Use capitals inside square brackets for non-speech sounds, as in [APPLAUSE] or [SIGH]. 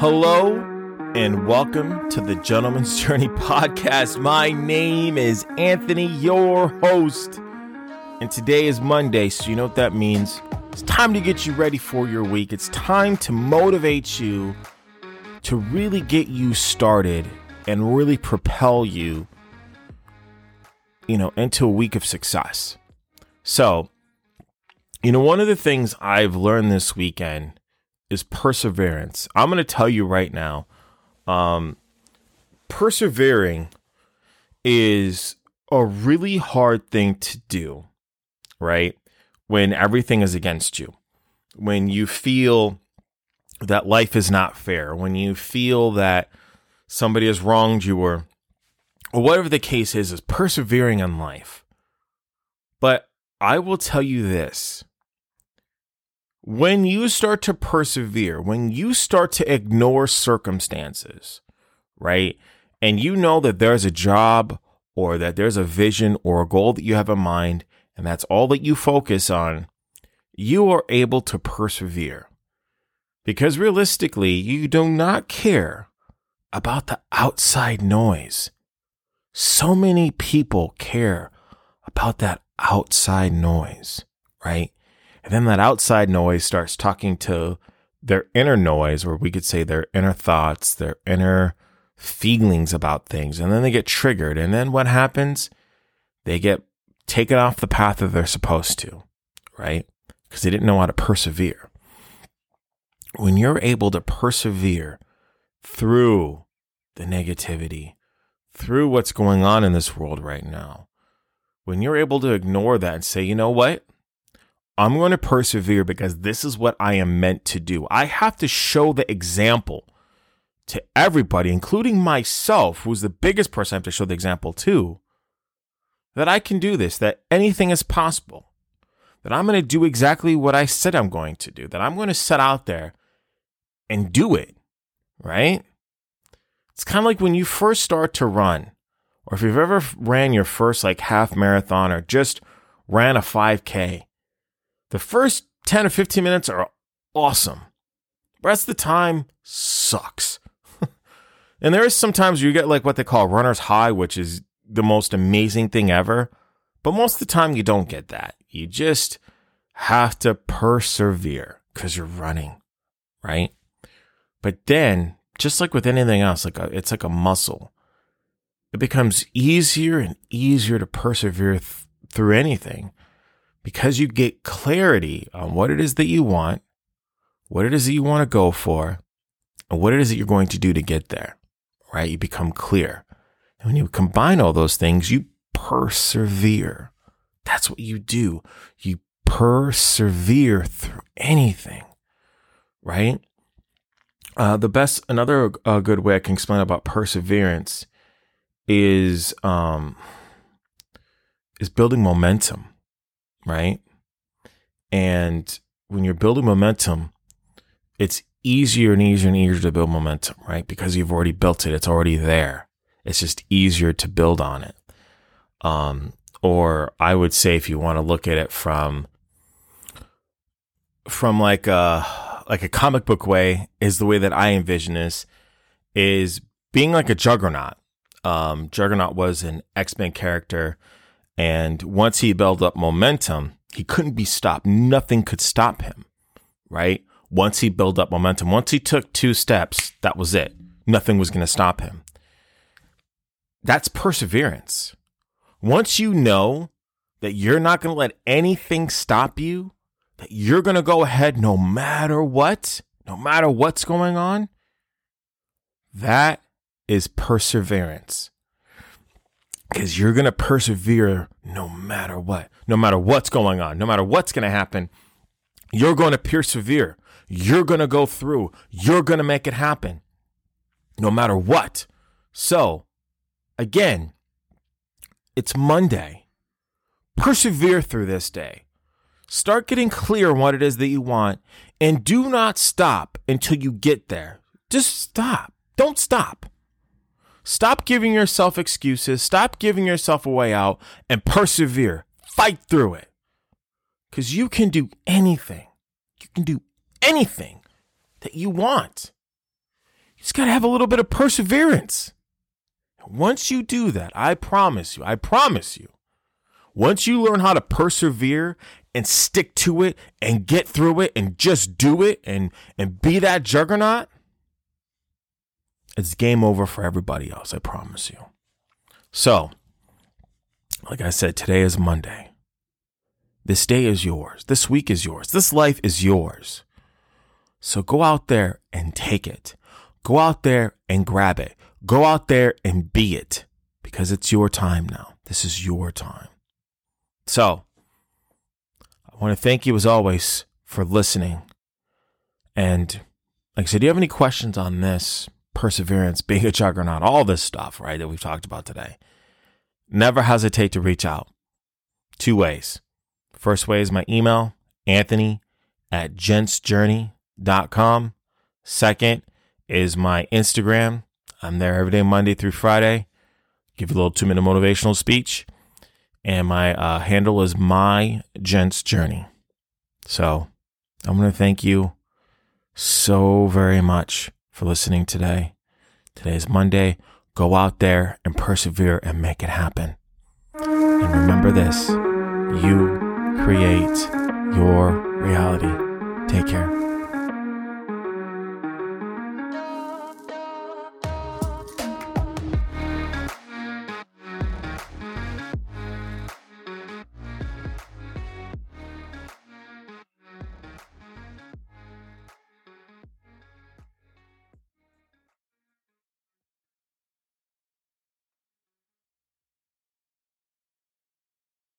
Hello and welcome to the Gentleman's [LAUGHS] Journey podcast. My name is Anthony, your host. And today is Monday, so you know what that means. It's time to get you ready for your week. It's time to motivate you to really get you started and really propel you you know into a week of success. So, you know, one of the things I've learned this weekend is perseverance. I'm going to tell you right now, um, persevering is a really hard thing to do, right? When everything is against you, when you feel that life is not fair, when you feel that somebody has wronged you or or whatever the case is, is persevering in life. But I will tell you this when you start to persevere, when you start to ignore circumstances, right? And you know that there's a job or that there's a vision or a goal that you have in mind, and that's all that you focus on, you are able to persevere. Because realistically, you do not care about the outside noise. So many people care about that outside noise, right? And then that outside noise starts talking to their inner noise, or we could say their inner thoughts, their inner feelings about things. And then they get triggered. And then what happens? They get taken off the path that they're supposed to, right? Because they didn't know how to persevere. When you're able to persevere through the negativity, through what's going on in this world right now, when you're able to ignore that and say, you know what? I'm going to persevere because this is what I am meant to do. I have to show the example to everybody, including myself, who's the biggest person I have to show the example to, that I can do this, that anything is possible, that I'm going to do exactly what I said I'm going to do, that I'm going to set out there and do it, right? It's kind of like when you first start to run, or if you've ever ran your first like half marathon or just ran a 5K the first 10 or 15 minutes are awesome. The rest of the time sucks. [LAUGHS] and there is sometimes you get like what they call runner's high, which is the most amazing thing ever. But most of the time you don't get that. You just have to persevere because you're running, right? But then, just like with anything else, like a, it's like a muscle. It becomes easier and easier to persevere th- through anything because you get clarity on what it is that you want, what it is that you want to go for, and what it is that you're going to do to get there, right? You become clear. And when you combine all those things, you persevere. That's what you do. You persevere through anything, right? Uh, the best, another uh, good way I can explain about perseverance is um, is building momentum right? And when you're building momentum, it's easier and easier and easier to build momentum, right? Because you've already built it, it's already there. It's just easier to build on it. Um, or I would say if you want to look at it from from like a like a comic book way is the way that I envision this is being like a juggernaut. Um, juggernaut was an X-Men character and once he built up momentum, he couldn't be stopped. Nothing could stop him, right? Once he built up momentum, once he took two steps, that was it. Nothing was going to stop him. That's perseverance. Once you know that you're not going to let anything stop you, that you're going to go ahead no matter what, no matter what's going on, that is perseverance because you're going to persevere no matter what, no matter what's going on, no matter what's going to happen. You're going to persevere. You're going to go through. You're going to make it happen no matter what. So, again, it's Monday. Persevere through this day. Start getting clear on what it is that you want and do not stop until you get there. Just stop. Don't stop. Stop giving yourself excuses. Stop giving yourself a way out and persevere. Fight through it. Because you can do anything. You can do anything that you want. You just got to have a little bit of perseverance. Once you do that, I promise you, I promise you, once you learn how to persevere and stick to it and get through it and just do it and and be that juggernaut, it's game over for everybody else, I promise you. So, like I said, today is Monday. This day is yours. This week is yours. This life is yours. So go out there and take it. Go out there and grab it. Go out there and be it because it's your time now. This is your time. So I want to thank you as always for listening. And like I said, do you have any questions on this? Perseverance, being a juggernaut, all this stuff, right, that we've talked about today. Never hesitate to reach out. Two ways. First way is my email, Anthony at gentsjourney.com. Second is my Instagram. I'm there every day, Monday through Friday. Give you a little two minute motivational speech. And my uh, handle is my gents journey. So I'm going to thank you so very much for listening today. Today is Monday. Go out there and persevere and make it happen. And remember this you create your reality. Take care.